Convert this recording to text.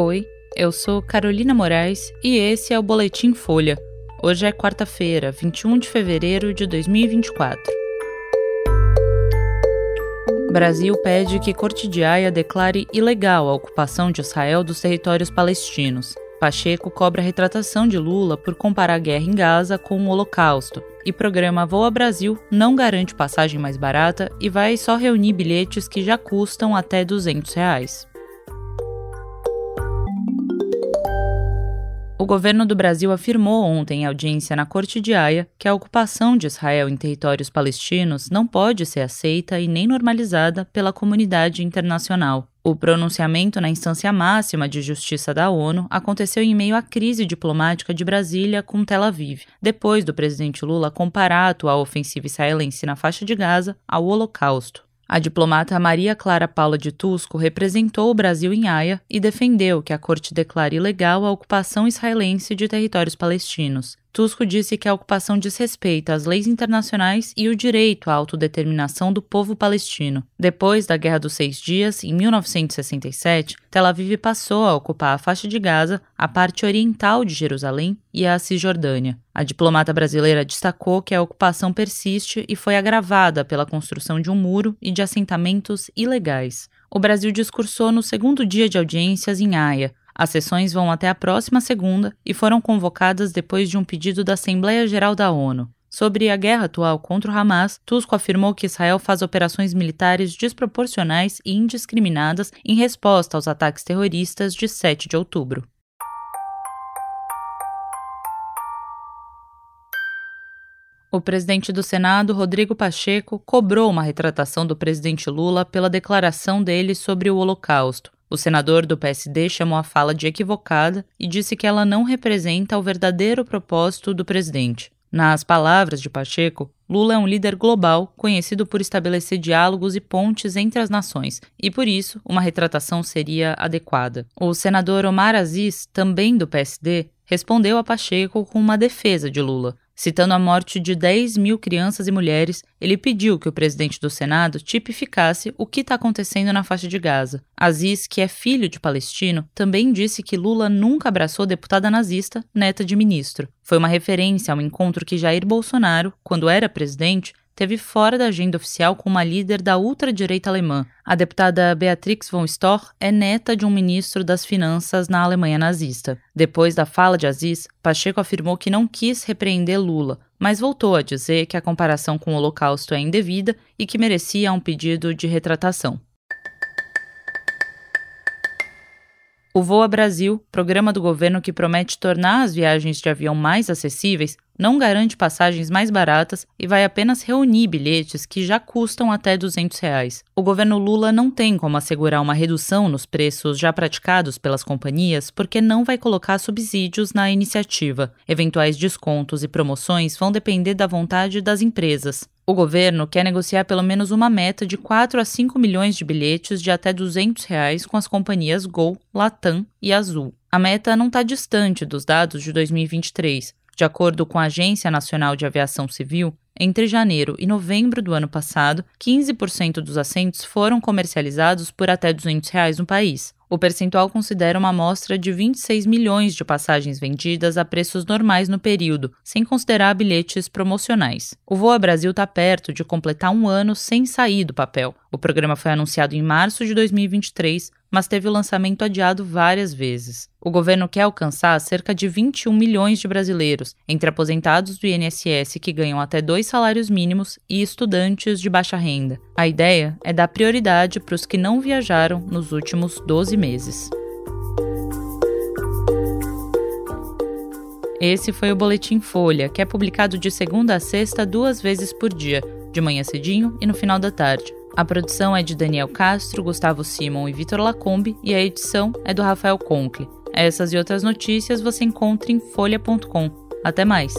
Oi, eu sou Carolina Moraes e esse é o Boletim Folha. Hoje é quarta-feira, 21 de fevereiro de 2024. Brasil pede que Corte de Haia declare ilegal a ocupação de Israel dos territórios palestinos. Pacheco cobra retratação de Lula por comparar a guerra em Gaza com o Holocausto. E programa Voa Brasil não garante passagem mais barata e vai só reunir bilhetes que já custam até 200 reais. O governo do Brasil afirmou ontem em audiência na Corte de Haia que a ocupação de Israel em territórios palestinos não pode ser aceita e nem normalizada pela comunidade internacional. O pronunciamento na instância máxima de justiça da ONU aconteceu em meio à crise diplomática de Brasília com Tel Aviv, depois do presidente Lula comparar a atual ofensiva israelense na faixa de Gaza ao Holocausto. A diplomata Maria Clara Paula de Tusco representou o Brasil em Haia e defendeu que a corte declare ilegal a ocupação israelense de territórios palestinos. Tusco disse que a ocupação desrespeita as leis internacionais e o direito à autodeterminação do povo palestino. Depois da Guerra dos Seis Dias, em 1967, Tel Aviv passou a ocupar a faixa de Gaza, a parte oriental de Jerusalém e a Cisjordânia. A diplomata brasileira destacou que a ocupação persiste e foi agravada pela construção de um muro e de assentamentos ilegais. O Brasil discursou no segundo dia de audiências em Haia, as sessões vão até a próxima segunda e foram convocadas depois de um pedido da Assembleia Geral da ONU. Sobre a guerra atual contra o Hamas, Tusk afirmou que Israel faz operações militares desproporcionais e indiscriminadas em resposta aos ataques terroristas de 7 de outubro. O presidente do Senado, Rodrigo Pacheco, cobrou uma retratação do presidente Lula pela declaração dele sobre o Holocausto. O senador do PSD chamou a fala de equivocada e disse que ela não representa o verdadeiro propósito do presidente. Nas palavras de Pacheco, Lula é um líder global conhecido por estabelecer diálogos e pontes entre as nações, e por isso uma retratação seria adequada. O senador Omar Aziz, também do PSD, respondeu a Pacheco com uma defesa de Lula. Citando a morte de 10 mil crianças e mulheres, ele pediu que o presidente do Senado tipificasse o que está acontecendo na faixa de Gaza. Aziz, que é filho de palestino, também disse que Lula nunca abraçou deputada nazista, neta de ministro. Foi uma referência ao encontro que Jair Bolsonaro, quando era presidente, teve fora da agenda oficial com uma líder da ultradireita alemã. A deputada Beatrix von Storch é neta de um ministro das Finanças na Alemanha nazista. Depois da fala de Aziz, Pacheco afirmou que não quis repreender Lula, mas voltou a dizer que a comparação com o Holocausto é indevida e que merecia um pedido de retratação. O Voa Brasil, programa do governo que promete tornar as viagens de avião mais acessíveis, não garante passagens mais baratas e vai apenas reunir bilhetes que já custam até 200 reais. O governo Lula não tem como assegurar uma redução nos preços já praticados pelas companhias porque não vai colocar subsídios na iniciativa. Eventuais descontos e promoções vão depender da vontade das empresas. O governo quer negociar pelo menos uma meta de 4 a 5 milhões de bilhetes de até 200 reais com as companhias Gol, Latam e Azul. A meta não está distante dos dados de 2023. De acordo com a Agência Nacional de Aviação Civil, entre janeiro e novembro do ano passado, 15% dos assentos foram comercializados por até 200 reais no país. O percentual considera uma amostra de 26 milhões de passagens vendidas a preços normais no período, sem considerar bilhetes promocionais. O Voa Brasil está perto de completar um ano sem sair do papel. O programa foi anunciado em março de 2023, mas teve o lançamento adiado várias vezes. O governo quer alcançar cerca de 21 milhões de brasileiros, entre aposentados do INSS que ganham até dois salários mínimos e estudantes de baixa renda. A ideia é dar prioridade para os que não viajaram nos últimos 12 meses. Esse foi o Boletim Folha, que é publicado de segunda a sexta duas vezes por dia, de manhã cedinho e no final da tarde. A produção é de Daniel Castro, Gustavo Simon e Vitor Lacombe e a edição é do Rafael Conkle. Essas e outras notícias você encontra em folha.com. Até mais!